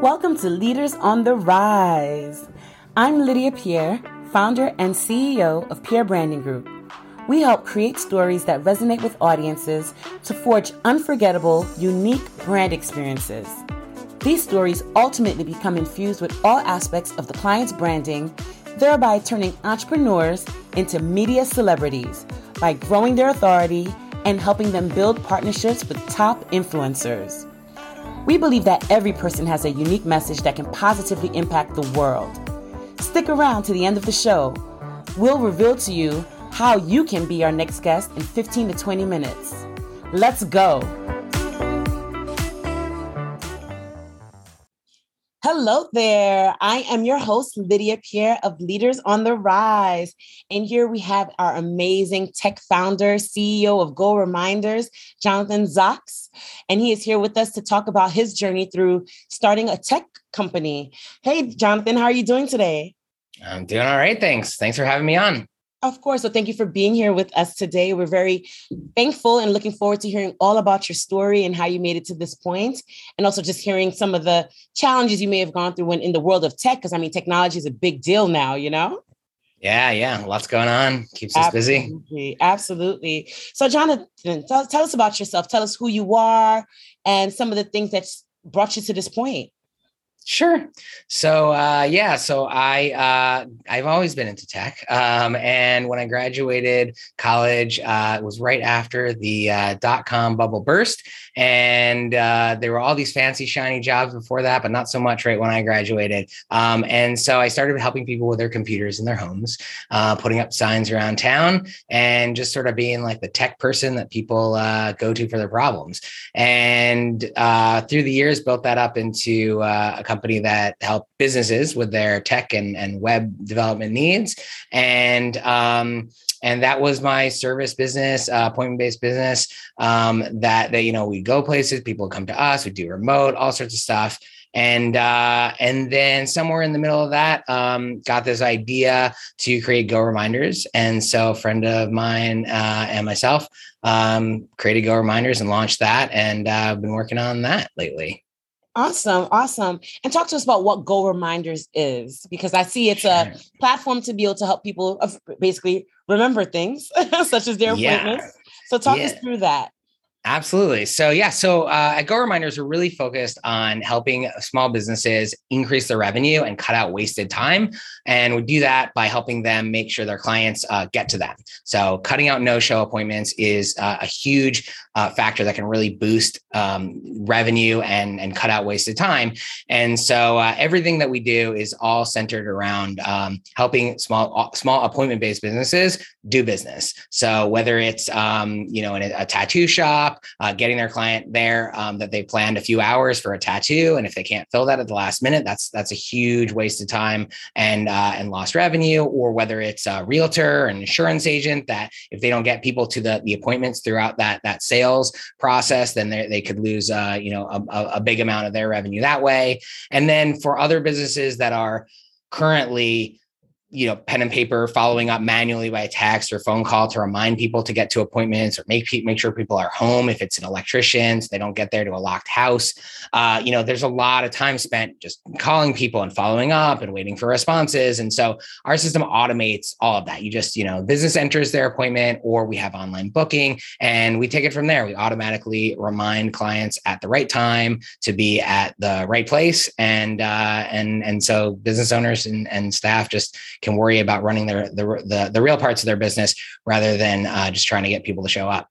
Welcome to Leaders on the Rise. I'm Lydia Pierre, founder and CEO of Pierre Branding Group. We help create stories that resonate with audiences to forge unforgettable, unique brand experiences. These stories ultimately become infused with all aspects of the client's branding, thereby turning entrepreneurs into media celebrities by growing their authority and helping them build partnerships with top influencers. We believe that every person has a unique message that can positively impact the world. Stick around to the end of the show. We'll reveal to you how you can be our next guest in 15 to 20 minutes. Let's go. Hello there. I am your host, Lydia Pierre of Leaders on the Rise. And here we have our amazing tech founder, CEO of Go Reminders, Jonathan Zacks. And he is here with us to talk about his journey through starting a tech company. Hey, Jonathan, how are you doing today? I'm doing all right. Thanks. Thanks for having me on. Of course. So thank you for being here with us today. We're very thankful and looking forward to hearing all about your story and how you made it to this point, and also just hearing some of the challenges you may have gone through when in the world of tech. Because I mean, technology is a big deal now, you know. Yeah, yeah, lots going on. Keeps us absolutely, busy. Absolutely. So, Jonathan, tell, tell us about yourself. Tell us who you are and some of the things that brought you to this point. Sure. So uh, yeah, so I uh, I've always been into tech, um, and when I graduated college, uh, it was right after the uh, dot com bubble burst, and uh, there were all these fancy shiny jobs before that, but not so much right when I graduated. Um, and so I started helping people with their computers in their homes, uh, putting up signs around town, and just sort of being like the tech person that people go to for their problems. And through the years, built that up into a company that helped businesses with their tech and, and web development needs. And um, and that was my service business, uh, appointment based business. Um, that that you know we go places, people come to us, we do remote, all sorts of stuff. And uh, and then somewhere in the middle of that, um, got this idea to create Go Reminders. And so a friend of mine uh, and myself um, created Go Reminders and launched that. And uh, I've been working on that lately. Awesome, awesome. And talk to us about what Go Reminders is, because I see it's sure. a platform to be able to help people basically remember things such as their yeah. appointments. So talk yeah. us through that. Absolutely. So yeah, so uh, at Go Reminders, we're really focused on helping small businesses increase their revenue and cut out wasted time, and we do that by helping them make sure their clients uh, get to them. So cutting out no-show appointments is uh, a huge uh, factor that can really boost um, revenue and and cut out wasted time. And so uh, everything that we do is all centered around um, helping small small appointment-based businesses do business. So whether it's um, you know in a, a tattoo shop uh, getting their client there um, that they planned a few hours for a tattoo, and if they can't fill that at the last minute, that's that's a huge waste of time and uh, and lost revenue. Or whether it's a realtor, an insurance agent that if they don't get people to the the appointments throughout that that sales process, then they they could lose uh, you know a, a big amount of their revenue that way. And then for other businesses that are currently you know pen and paper following up manually by text or phone call to remind people to get to appointments or make make sure people are home if it's an electrician so they don't get there to a locked house. Uh, you know there's a lot of time spent just calling people and following up and waiting for responses and so our system automates all of that. You just you know business enters their appointment or we have online booking and we take it from there. We automatically remind clients at the right time to be at the right place and uh, and and so business owners and, and staff just can worry about running their the the, the real parts of their business rather than uh, just trying to get people to show up.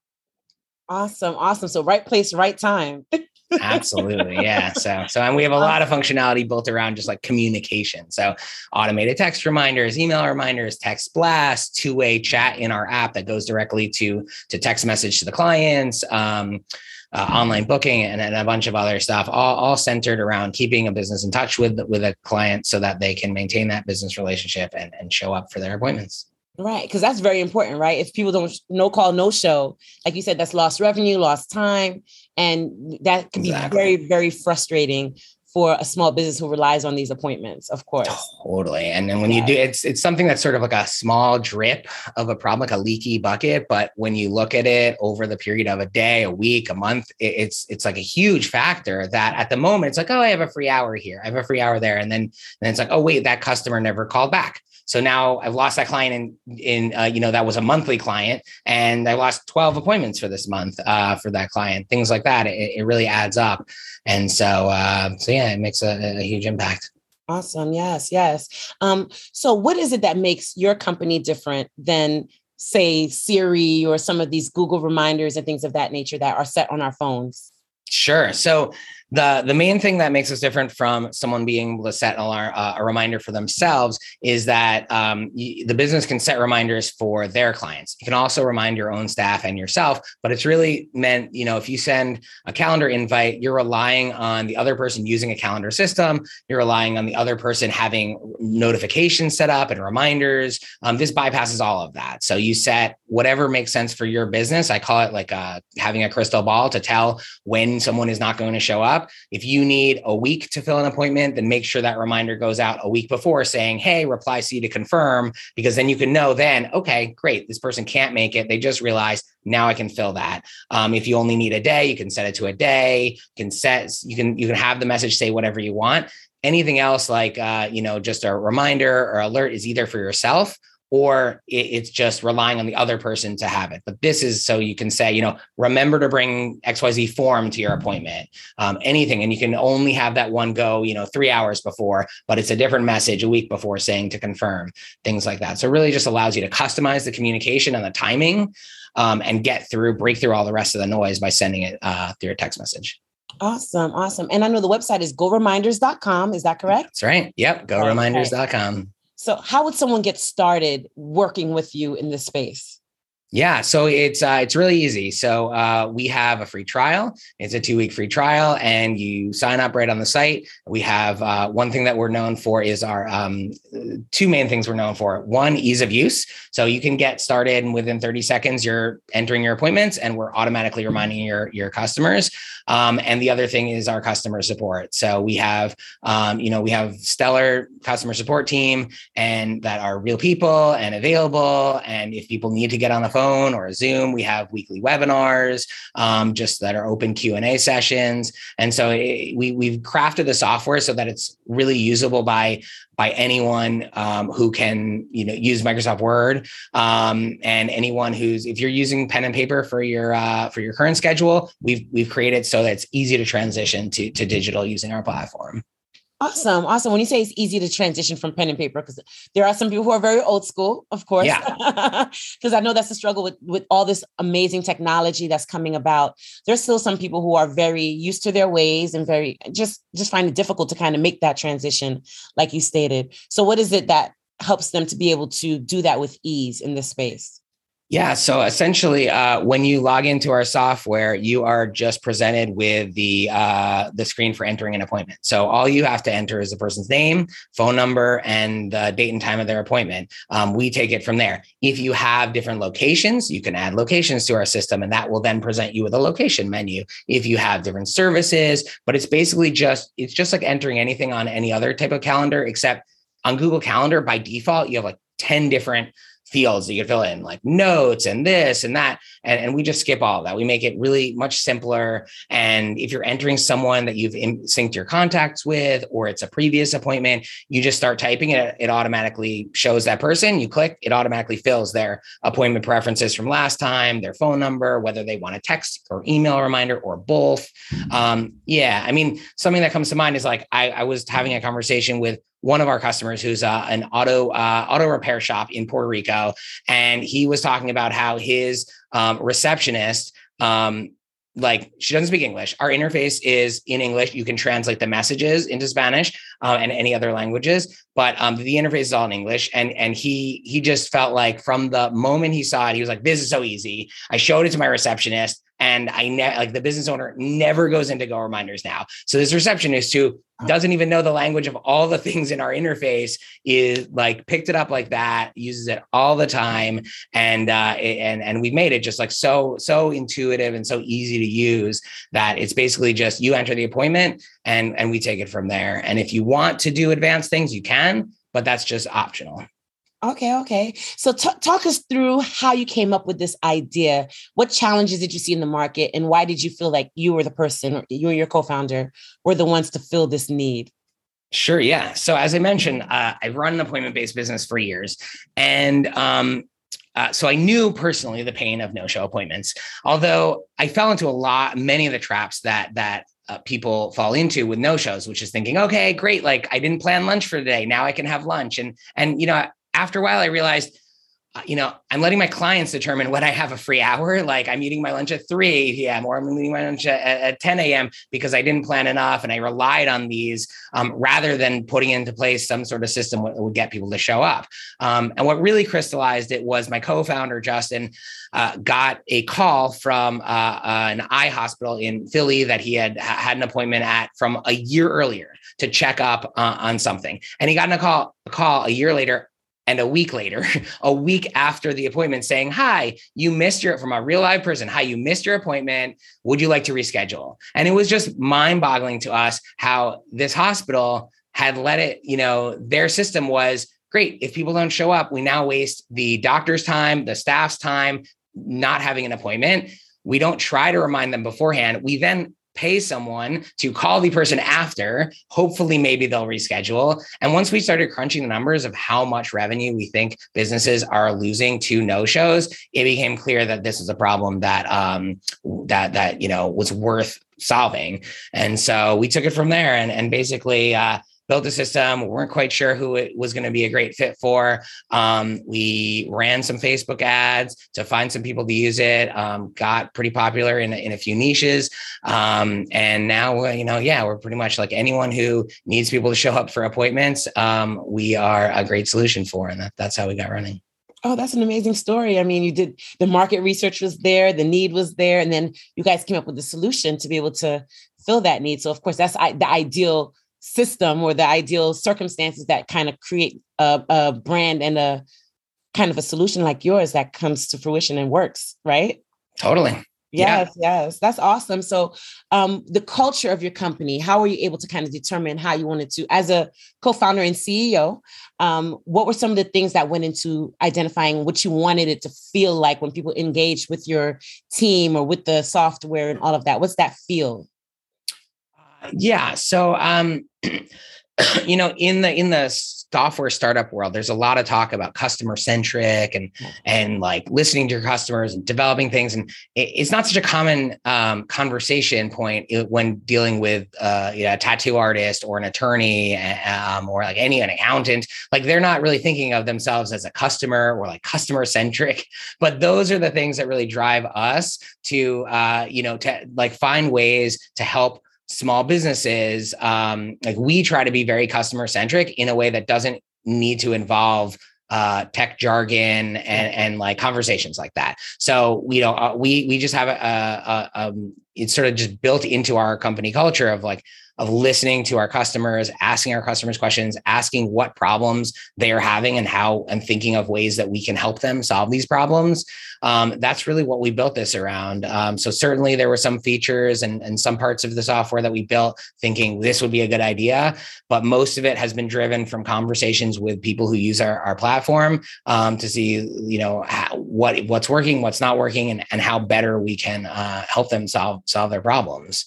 Awesome, awesome. So right place, right time. Absolutely. Yeah. So, so, and we have a lot of functionality built around just like communication. So, automated text reminders, email reminders, text blast, two way chat in our app that goes directly to, to text message to the clients. Um, uh, online booking and, and, a bunch of other stuff, all, all centered around keeping a business in touch with with a client so that they can maintain that business relationship and, and show up for their appointments. Right, because that's very important, right? If people don't no call, no show, like you said, that's lost revenue, lost time, and that can exactly. be very, very frustrating for a small business who relies on these appointments, of course. Totally. And then when yeah. you do it's it's something that's sort of like a small drip of a problem, like a leaky bucket. But when you look at it over the period of a day, a week, a month, it, it's it's like a huge factor that at the moment it's like, oh, I have a free hour here, I have a free hour there. And then and then it's like, oh wait, that customer never called back. So now I've lost that client in in uh, you know that was a monthly client, and I lost twelve appointments for this month uh, for that client. Things like that. It, it really adds up, and so uh, so yeah, it makes a, a huge impact. Awesome. Yes. Yes. Um, so, what is it that makes your company different than, say, Siri or some of these Google reminders and things of that nature that are set on our phones? Sure. So, the the main thing that makes us different from someone being able to set an alarm, uh, a reminder for themselves is that um, you, the business can set reminders for their clients. You can also remind your own staff and yourself, but it's really meant, you know, if you send a calendar invite, you're relying on the other person using a calendar system. You're relying on the other person having notifications set up and reminders. Um, this bypasses all of that. So you set whatever makes sense for your business. I call it like uh, having a crystal ball to tell when someone is not going to show up if you need a week to fill an appointment, then make sure that reminder goes out a week before saying, Hey, reply C to confirm, because then you can know then, okay, great, this person can't make it. They just realized now I can fill that. Um, if you only need a day, you can set it to a day. You can set, you can, you can have the message say whatever you want. Anything else like, uh, you know, just a reminder or alert is either for yourself or it's just relying on the other person to have it. But this is so you can say, you know, remember to bring XYZ form to your appointment, um, anything. And you can only have that one go, you know, three hours before, but it's a different message a week before saying to confirm, things like that. So it really just allows you to customize the communication and the timing um, and get through, break through all the rest of the noise by sending it uh, through a text message. Awesome. Awesome. And I know the website is goreminders.com. Is that correct? That's right. Yep. Goreminders.com. So, how would someone get started working with you in this space? Yeah, so it's uh, it's really easy. So uh, we have a free trial. It's a two week free trial, and you sign up right on the site. We have uh, one thing that we're known for is our um, two main things we're known for. One, ease of use. So you can get started, and within 30 seconds, you're entering your appointments, and we're automatically reminding your your customers. Um, and the other thing is our customer support. So we have um, you know we have stellar customer support team, and that are real people and available. And if people need to get on the phone phone or a Zoom. We have weekly webinars, um, just that are open Q and A sessions, and so it, we we've crafted the software so that it's really usable by by anyone um, who can you know use Microsoft Word um, and anyone who's if you're using pen and paper for your uh, for your current schedule, we've we've created so that it's easy to transition to to digital using our platform. Awesome. Awesome. When you say it's easy to transition from pen and paper, because there are some people who are very old school, of course. Yeah. Because I know that's the struggle with, with all this amazing technology that's coming about. There's still some people who are very used to their ways and very just just find it difficult to kind of make that transition, like you stated. So what is it that helps them to be able to do that with ease in this space? Yeah. So essentially, uh, when you log into our software, you are just presented with the uh, the screen for entering an appointment. So all you have to enter is the person's name, phone number, and the date and time of their appointment. Um, we take it from there. If you have different locations, you can add locations to our system, and that will then present you with a location menu. If you have different services, but it's basically just it's just like entering anything on any other type of calendar, except on Google Calendar by default, you have like ten different fields that you can fill in, like notes and this and that. And, and we just skip all that. We make it really much simpler. And if you're entering someone that you've in, synced your contacts with, or it's a previous appointment, you just start typing it. It automatically shows that person. You click, it automatically fills their appointment preferences from last time, their phone number, whether they want a text or email reminder or both. Um, yeah, I mean, something that comes to mind is like I, I was having a conversation with one of our customers who's uh, an auto uh, auto repair shop in Puerto Rico, and he was talking about how his um, receptionist um, like she doesn't speak English. Our interface is in English. You can translate the messages into Spanish uh, and any other languages, but um, the interface is all in English. And and he he just felt like from the moment he saw it, he was like, "This is so easy." I showed it to my receptionist. And I ne- like the business owner never goes into Go Reminders now. So this receptionist who doesn't even know the language of all the things in our interface is like picked it up like that, uses it all the time, and uh, and and we've made it just like so so intuitive and so easy to use that it's basically just you enter the appointment and and we take it from there. And if you want to do advanced things, you can, but that's just optional. Okay, okay. So t- talk us through how you came up with this idea. What challenges did you see in the market, and why did you feel like you were the person, or you and your co-founder, were the ones to fill this need? Sure. Yeah. So as I mentioned, uh, I've run an appointment-based business for years, and um, uh, so I knew personally the pain of no-show appointments. Although I fell into a lot, many of the traps that that uh, people fall into with no shows, which is thinking, okay, great, like I didn't plan lunch for today, now I can have lunch, and and you know after a while, I realized, uh, you know, I'm letting my clients determine when I have a free hour. Like I'm eating my lunch at 3 p.m. or I'm eating my lunch at, at 10 a.m. because I didn't plan enough and I relied on these um, rather than putting into place some sort of system that would get people to show up. Um, and what really crystallized it was my co-founder Justin uh, got a call from uh, uh, an eye hospital in Philly that he had had an appointment at from a year earlier to check up uh, on something, and he got a call a call a year later and a week later, a week after the appointment, saying, Hi, you missed your from a real live person. Hi, you missed your appointment. Would you like to reschedule? And it was just mind boggling to us how this hospital had let it, you know, their system was great. If people don't show up, we now waste the doctor's time, the staff's time, not having an appointment. We don't try to remind them beforehand. We then pay someone to call the person after. Hopefully, maybe they'll reschedule. And once we started crunching the numbers of how much revenue we think businesses are losing to no shows, it became clear that this is a problem that um, that that you know was worth solving. And so we took it from there and and basically. Uh, built a system. We weren't quite sure who it was going to be a great fit for. Um, we ran some Facebook ads to find some people to use it. Um, got pretty popular in, in a few niches, um, and now you know, yeah, we're pretty much like anyone who needs people to show up for appointments. Um, we are a great solution for, and that, that's how we got running. Oh, that's an amazing story. I mean, you did the market research was there, the need was there, and then you guys came up with the solution to be able to fill that need. So, of course, that's the ideal system or the ideal circumstances that kind of create a, a brand and a kind of a solution like yours that comes to fruition and works, right? Totally. Yes, yeah. yes. That's awesome. So um the culture of your company, how were you able to kind of determine how you wanted to as a co-founder and CEO, um, what were some of the things that went into identifying what you wanted it to feel like when people engage with your team or with the software and all of that? What's that feel? Yeah. So, um, you know, in the in the software startup world, there's a lot of talk about customer centric and and like listening to your customers and developing things. And it, it's not such a common um, conversation point when dealing with uh, you know, a tattoo artist or an attorney um, or like any an accountant. Like they're not really thinking of themselves as a customer or like customer centric. But those are the things that really drive us to uh, you know to like find ways to help small businesses um, like we try to be very customer centric in a way that doesn't need to involve uh, tech jargon and and like conversations like that. So you know uh, we we just have a, a, a um, it's sort of just built into our company culture of like of listening to our customers, asking our customers questions, asking what problems they are having and how, and thinking of ways that we can help them solve these problems. Um, that's really what we built this around. Um, so certainly there were some features and, and some parts of the software that we built thinking this would be a good idea, but most of it has been driven from conversations with people who use our, our platform um, to see, you know, how, what what's working, what's not working, and, and how better we can uh, help them solve solve their problems.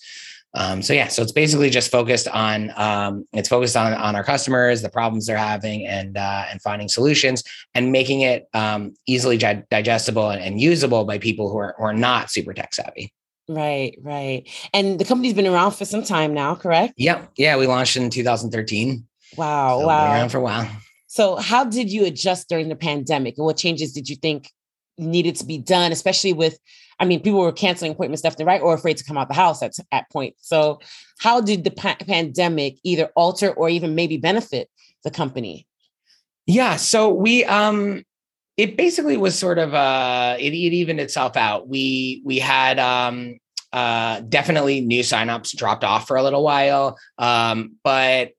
Um, so yeah, so it's basically just focused on um, it's focused on on our customers, the problems they're having, and uh, and finding solutions and making it um, easily gi- digestible and, and, usable by people who are who are not super tech savvy. Right, right. And the company's been around for some time now, correct? Yeah, yeah. We launched in 2013. Wow, so wow. around for a while. So, how did you adjust during the pandemic, and what changes did you think needed to be done, especially with I mean, people were canceling appointments left and right or afraid to come out the house at at point. So, how did the pa- pandemic either alter or even maybe benefit the company? Yeah, so we um it basically was sort of uh it, it evened itself out. We we had um uh definitely new signups dropped off for a little while. Um, but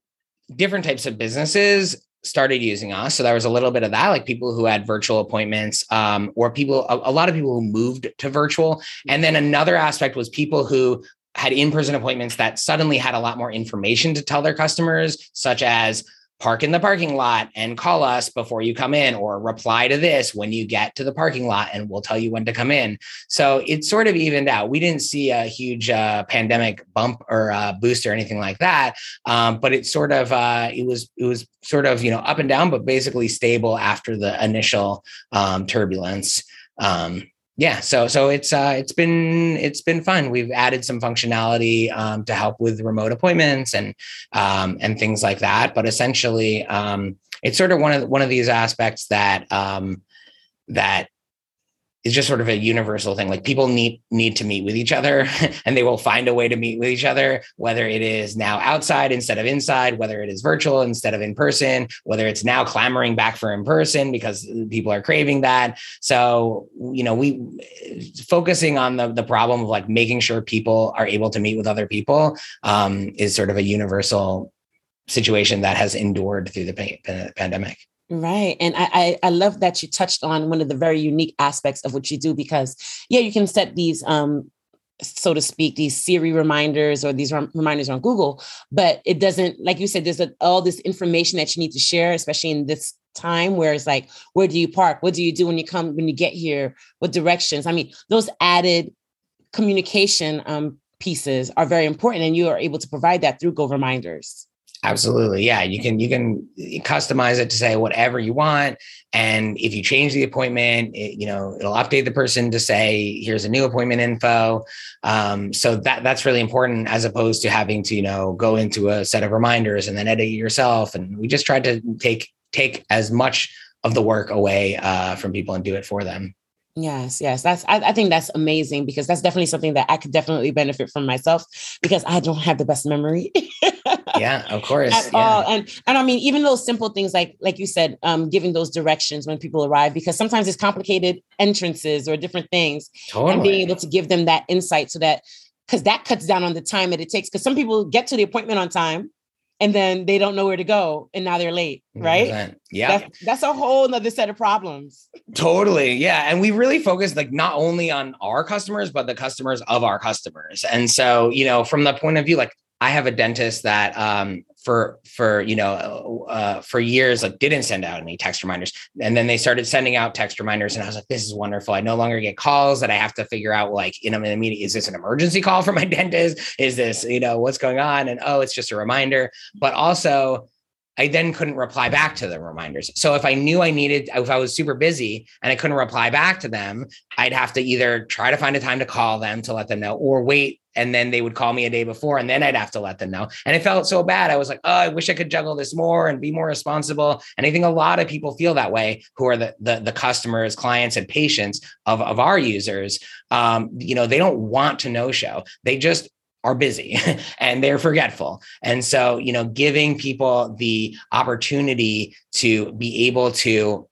different types of businesses started using us. So there was a little bit of that, like people who had virtual appointments, um, or people, a, a lot of people who moved to virtual. And then another aspect was people who had in-person appointments that suddenly had a lot more information to tell their customers, such as park in the parking lot and call us before you come in or reply to this when you get to the parking lot and we'll tell you when to come in. So it sort of evened out. We didn't see a huge uh, pandemic bump or uh, boost or anything like that um, but it sort of uh, it was it was sort of you know up and down but basically stable after the initial um, turbulence um, yeah so so it's uh it's been it's been fun. We've added some functionality um, to help with remote appointments and um, and things like that. But essentially um, it's sort of one of one of these aspects that um, that is just sort of a universal thing. Like people need need to meet with each other, and they will find a way to meet with each other, whether it is now outside instead of inside, whether it is virtual instead of in person, whether it's now clamoring back for in person because people are craving that. So you know, we focusing on the the problem of like making sure people are able to meet with other people um, is sort of a universal situation that has endured through the pa- pandemic. Right. And I, I, I love that you touched on one of the very unique aspects of what you do because yeah, you can set these um so to speak, these Siri reminders or these rem- reminders on Google, but it doesn't, like you said, there's a, all this information that you need to share, especially in this time where it's like, where do you park? What do you do when you come, when you get here? What directions? I mean, those added communication um, pieces are very important and you are able to provide that through Go Reminders. Absolutely. Yeah. You can, you can customize it to say whatever you want. And if you change the appointment, it, you know, it'll update the person to say, here's a new appointment info. Um, so that that's really important as opposed to having to, you know, go into a set of reminders and then edit it yourself. And we just tried to take, take as much of the work away uh, from people and do it for them. Yes, yes. That's I, I, think that's amazing because that's definitely something that I could definitely benefit from myself because I don't have the best memory. yeah, of course. At yeah. all. And and I mean, even those simple things like like you said, um, giving those directions when people arrive, because sometimes it's complicated entrances or different things. Totally. And being able to give them that insight so that because that cuts down on the time that it takes. Because some people get to the appointment on time and then they don't know where to go and now they're late right. 100%. yeah. That's, that's, a whole nother set of problems. Totally. Yeah. And we really focus like not only on our customers but the customers of our customers. And so you know from the point of view like i have a dentist that um for for you know uh, for years like didn't send out any text reminders. And then they started sending out text reminders and i was like this is wonderful. I no longer get calls that i have to figure out like in a minute is this an emergency call from my dentist? Is this you know what's going on? And oh it's just a reminder. But also I then couldn't reply back to the reminders. So if I knew I needed, if I was super busy and I couldn't reply back to them, I'd have to either try to find a time to call them to let them know or wait. And then they would call me a day before and then I'd have to let them know. And it felt so bad. I was like, oh, I wish I could juggle this more and be more responsible. And I think a lot of people feel that way who are the, the, the customers, clients, and patients of, of our users. Um, you know, they don't want to no show. They just are busy and they're forgetful. And so, you know, giving people the opportunity to be able to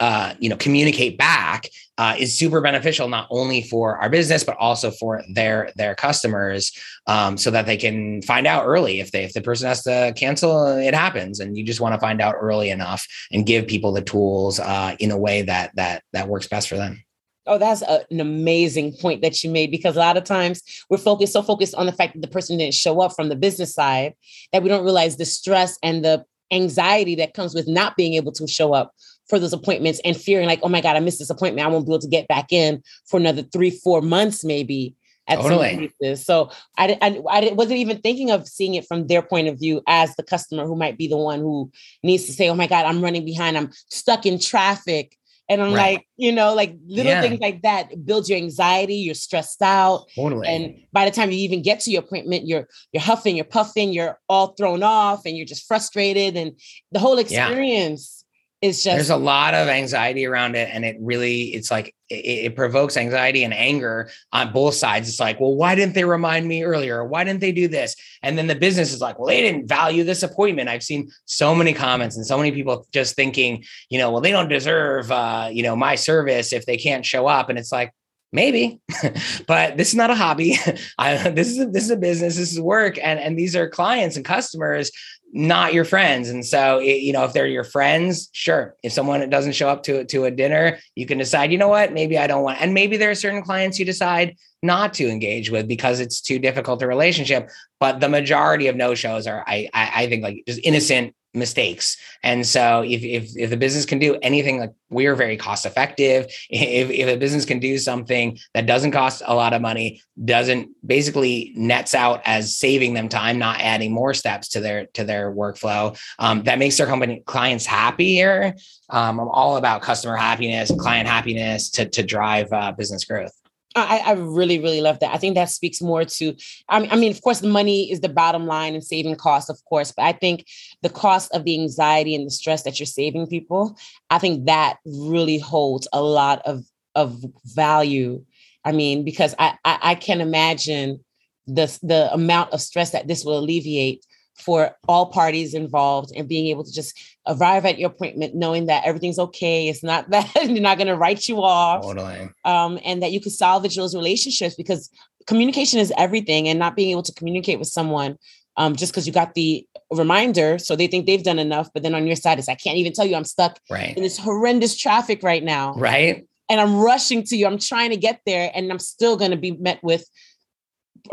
uh, you know, communicate back uh, is super beneficial not only for our business but also for their their customers, um, so that they can find out early if they if the person has to cancel, it happens, and you just want to find out early enough and give people the tools uh, in a way that that that works best for them. Oh, that's a, an amazing point that you made because a lot of times we're focused so focused on the fact that the person didn't show up from the business side that we don't realize the stress and the anxiety that comes with not being able to show up for those appointments and fearing like, oh my God, I missed this appointment. I won't be able to get back in for another three, four months, maybe at totally. So I, I, I wasn't even thinking of seeing it from their point of view as the customer who might be the one who needs to say, oh my God, I'm running behind. I'm stuck in traffic. And I'm right. like, you know, like little yeah. things like that builds your anxiety, you're stressed out. Totally. And by the time you even get to your appointment, you're you're huffing, you're puffing, you're all thrown off and you're just frustrated. And the whole experience is just there's a lot of anxiety around it and it really it's like it, it, provokes anxiety and anger on both sides. It's like well why didn't they remind me earlier? Why didn't they do this? And then the business is like well they didn't value this appointment. I've seen so many comments and so many people just thinking you know well they don't deserve uh, you know my service if they can't show up. And it's like maybe but this is not a hobby. I, this is a, this is a business. This is work. And and these are clients and customers not your friends. And so, it, you know, if they're your friends, sure. If someone doesn't show up to, to a dinner, you can decide, you know what, maybe I don't want, and maybe there are certain clients you decide not to engage with because it's too difficult a relationship. But the majority of no shows are, I, I, I think like just innocent mistakes. And so if, if, if the business can do anything like we're very cost effective, if, if a business can do something that doesn't cost a lot of money, doesn't basically nets out as saving them time, not adding more steps to their, to their workflow, um, that makes their company clients happier. Um, I'm all about customer happiness, client happiness to, to drive uh, business growth. I, I, really, really love that. I think that speaks more to, I mean, I mean, of course, the money is the bottom line and saving costs, of course, but I think the cost of the anxiety and the stress that you're saving people, I think that really holds a lot of, of value. I mean, because I, I, I can imagine the, the amount of stress that this will alleviate for all parties involved and being able to just arrive at your appointment knowing that everything's okay. It's not that they're not going to write you off. Totally. Um, and that you can salvage those relationships because communication is everything and not being able to communicate with someone um, just because you got the reminder. So they think they've done enough. But then on your side, it's I can't even tell you I'm stuck right. in this horrendous traffic right now. Right. And I'm rushing to you. I'm trying to get there and I'm still going to be met with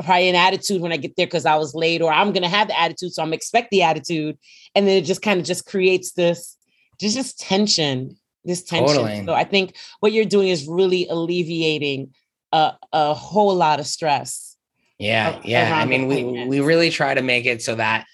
probably an attitude when I get there because I was late, or I'm gonna have the attitude, so I'm expect the attitude, and then it just kind of just creates this just just tension, this tension. Totally. So I think what you're doing is really alleviating a, a whole lot of stress. Yeah, yeah. I mean, we we really try to make it so that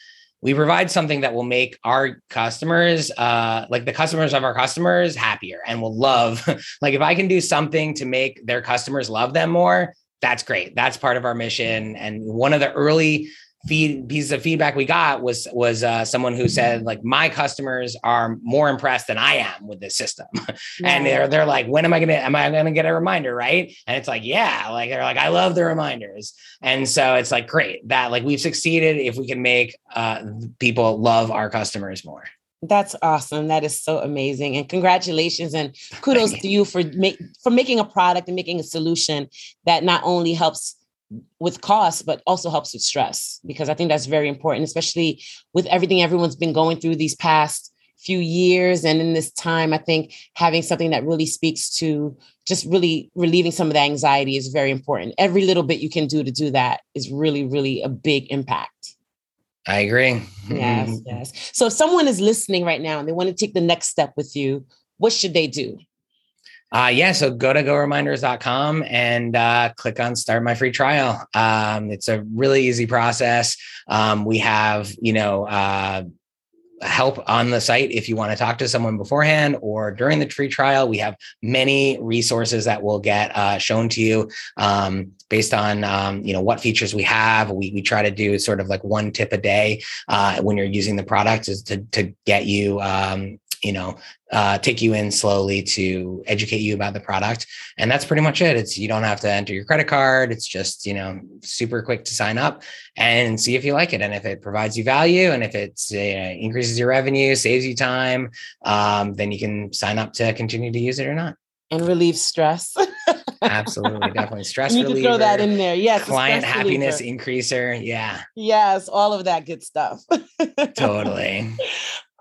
we provide something that will make our customers uh like the customers of our customers happier and will love like if i can do something to make their customers love them more that's great. That's part of our mission. And one of the early feed pieces of feedback we got was was uh, someone who said like my customers are more impressed than I am with this system, yeah. and they're they're like, when am I gonna am I gonna get a reminder, right? And it's like, yeah, like they're like, I love the reminders, and so it's like great that like we've succeeded if we can make uh, people love our customers more. That's awesome. That is so amazing. And congratulations and kudos to you for make, for making a product and making a solution that not only helps with cost but also helps with stress because I think that's very important especially with everything everyone's been going through these past few years and in this time I think having something that really speaks to just really relieving some of the anxiety is very important. Every little bit you can do to do that is really really a big impact. I agree. Yes, yes. So if someone is listening right now and they want to take the next step with you, what should they do? Uh, yeah, so go to goreminders.com and uh, click on start my free trial. Um, it's a really easy process. Um, we have, you know, uh, help on the site if you want to talk to someone beforehand or during the free trial. We have many resources that will get uh, shown to you um, based on um, you know what features we have. We, we try to do sort of like one tip a day uh, when you're using the product is to to get you um, you know uh, take you in slowly to educate you about the product. And that's pretty much it. It's you don't have to enter your credit card. It's just you know super quick to sign up and see if you like it. And if it provides you value and if it uh, increases your revenue saves you time um, then you can sign up to continue to use it or not. And relieve stress Absolutely, definitely stress you reliever. Throw that in there. Yes, client happiness reliever. increaser. Yeah. Yes, all of that good stuff. totally.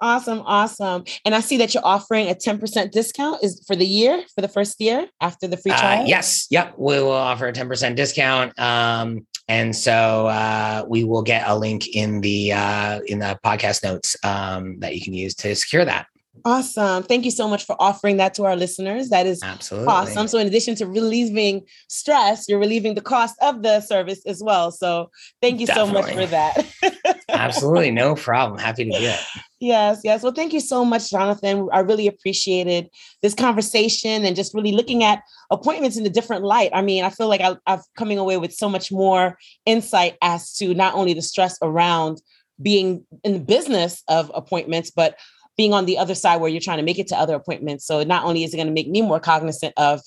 Awesome, awesome. And I see that you're offering a 10% discount is for the year, for the first year after the free uh, trial. Uh, yes. Yep. We will offer a 10% discount. Um, and so uh, we will get a link in the uh, in the podcast notes um, that you can use to secure that. Awesome. Thank you so much for offering that to our listeners. That is Absolutely. awesome. So, in addition to relieving stress, you're relieving the cost of the service as well. So, thank you Definitely. so much for that. Absolutely. No problem. Happy to do it. Yes, yes. Well, thank you so much, Jonathan. I really appreciated this conversation and just really looking at appointments in a different light. I mean, I feel like I, I'm coming away with so much more insight as to not only the stress around being in the business of appointments, but being on the other side where you're trying to make it to other appointments. So not only is it going to make me more cognizant of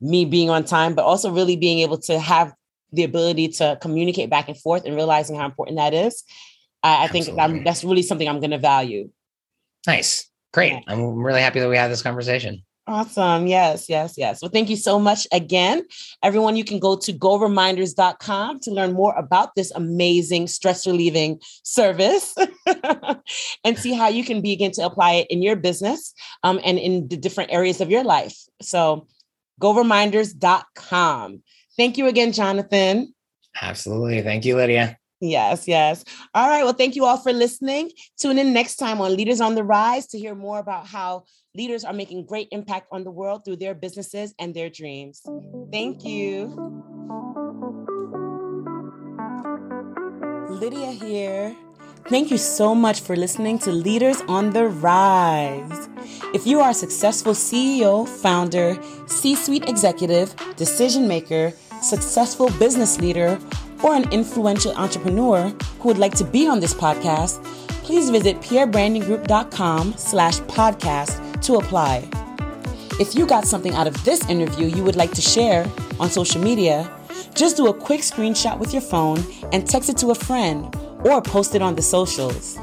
me being on time, but also really being able to have the ability to communicate back and forth and realizing how important that is. I, I think I'm, that's really something I'm going to value. Nice. Great. Yeah. I'm really happy that we had this conversation. Awesome. Yes, yes, yes. Well, thank you so much again. Everyone, you can go to goreminders.com to learn more about this amazing stress relieving service and see how you can begin to apply it in your business um, and in the different areas of your life. So, goreminders.com. Thank you again, Jonathan. Absolutely. Thank you, Lydia. Yes, yes. All right. Well, thank you all for listening. Tune in next time on Leaders on the Rise to hear more about how leaders are making great impact on the world through their businesses and their dreams. Thank you. Lydia here. Thank you so much for listening to Leaders on the Rise. If you are a successful CEO, founder, C suite executive, decision maker, successful business leader, or an influential entrepreneur who would like to be on this podcast, please visit pierrebrandinggroup.com slash podcast to apply. If you got something out of this interview you would like to share on social media, just do a quick screenshot with your phone and text it to a friend or post it on the socials.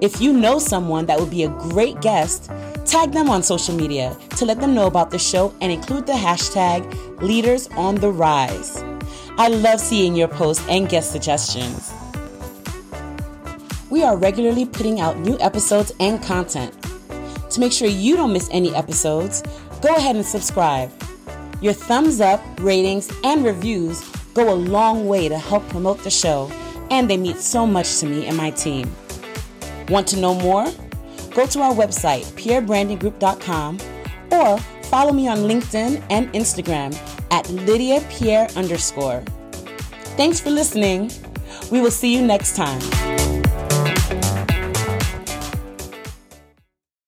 If you know someone that would be a great guest, tag them on social media to let them know about the show and include the hashtag Leaders on the Rise. I love seeing your posts and guest suggestions. We are regularly putting out new episodes and content. To make sure you don't miss any episodes, go ahead and subscribe. Your thumbs up, ratings, and reviews go a long way to help promote the show, and they mean so much to me and my team. Want to know more? Go to our website, pierrebrandinggroup.com, or follow me on LinkedIn and Instagram at Lydia Pierre underscore. Thanks for listening. We will see you next time.